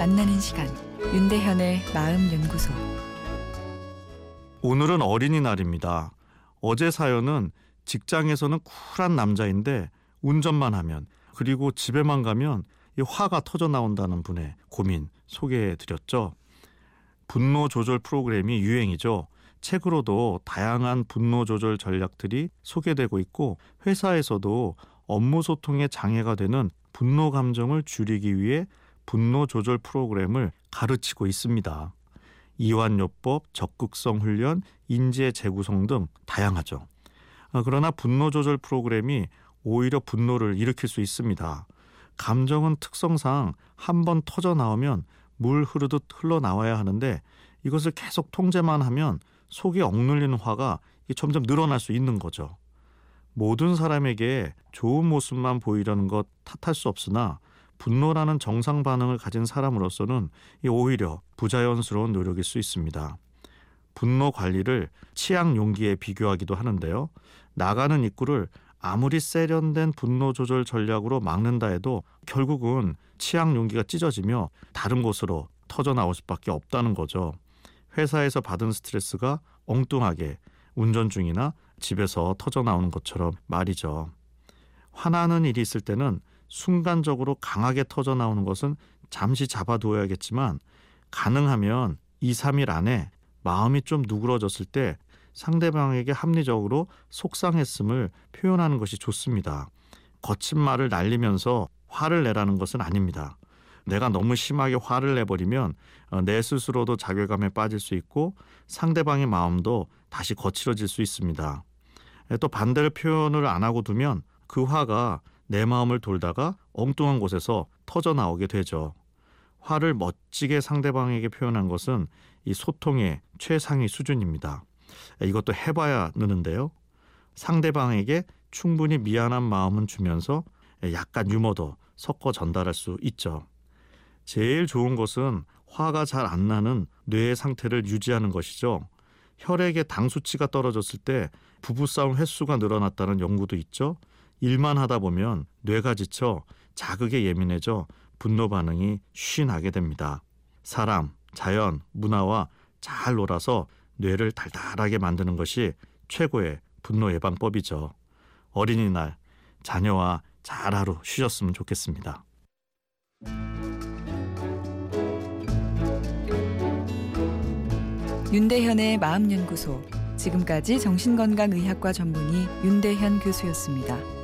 만나는 시간 윤대현의 마음 연구소 오늘은 어린이날입니다. 어제 사연은 직장에서는 쿨한 남자인데 운전만 하면 그리고 집에만 가면 이 화가 터져 나온다는 분의 고민 소개해 드렸죠. 분노 조절 프로그램이 유행이죠. 책으로도 다양한 분노 조절 전략들이 소개되고 있고 회사에서도 업무 소통에 장애가 되는 분노 감정을 줄이기 위해 분노 조절 프로그램을 가르치고 있습니다. 이완요법, 적극성 훈련, 인재 재구성 등 다양하죠. 아, 그러나 분노 조절 프로그램이 오히려 분노를 일으킬 수 있습니다. 감정은 특성상 한 번 터져 나오면 물 흐르듯 흘러나와야 하는데 이것을 계속 통제만 하면 속에 억눌리는 화가 점점 늘어날 수 있는 거죠. 모든 사람에게 좋은 모습만 보이려는 것 탓할 수 없으나 분노라는 정상 반응을 가진 사람으로서는 오히려 부자연스러운 노력일 수 있습니다. 분노 관리를 치약 용기에 비교하기도 하는데요. 나가는 입구를 아무리 세련된 분노 조절 전략으로 막는다 해도 결국은 치약 용기가 찢어지며 다른 곳으로 터져 나올 수밖에 없다는 거죠. 회사에서 받은 스트레스가 엉뚱하게 운전 중이나 집에서 터져 나오는 것처럼 말이죠. 화나는 일이 있을 때는 순간적으로 강하게 터져 나오는 것은 잠시 잡아두어야겠지만 가능하면 2, 3일 안에 마음이 좀 누그러졌을 때 상대방에게 합리적으로 속상했음을 표현하는 것이 좋습니다. 거친 말을 날리면서 화를 내라는 것은 아닙니다. 내가 너무 심하게 화를 내버리면 어, 내 스스로도 자괴감에 빠질 수 있고 상대방의 마음도 다시 거칠어질 수 있습니다. 또 반대로 표현을 안 하고 두면 그 화가 내 마음을 돌다가 엉뚱한 곳에서 터져 나오게 되죠. 화를 멋지게 상대방에게 표현한 것은 이 소통의 최상위 수준입니다. 이것도 해봐야 느는데요. 상대방에게 충분히 미안한 마음은 주면서 약간 유머도 섞어 전달할 수 있죠. 제일 좋은 것은 화가 잘 안 나는 뇌의 상태를 유지하는 것이죠. 혈액의 당 수치가 떨어졌을 때 부부싸움 횟수가 늘어났다는 연구도 있죠. 일만 하다 보면 뇌가 지쳐 자극에 예민해져 분노 반응이 쉬 나게 됩니다. 사람, 자연, 문화와 잘 놀아서 뇌를 달달하게 만드는 것이 최고의 분노 예방법이죠. 어린이날 자녀와 잘 하루 쉬셨으면 좋겠습니다. 윤대현의 마음연구소 지금까지 정신건강의학과 전문의 윤대현 교수였습니다.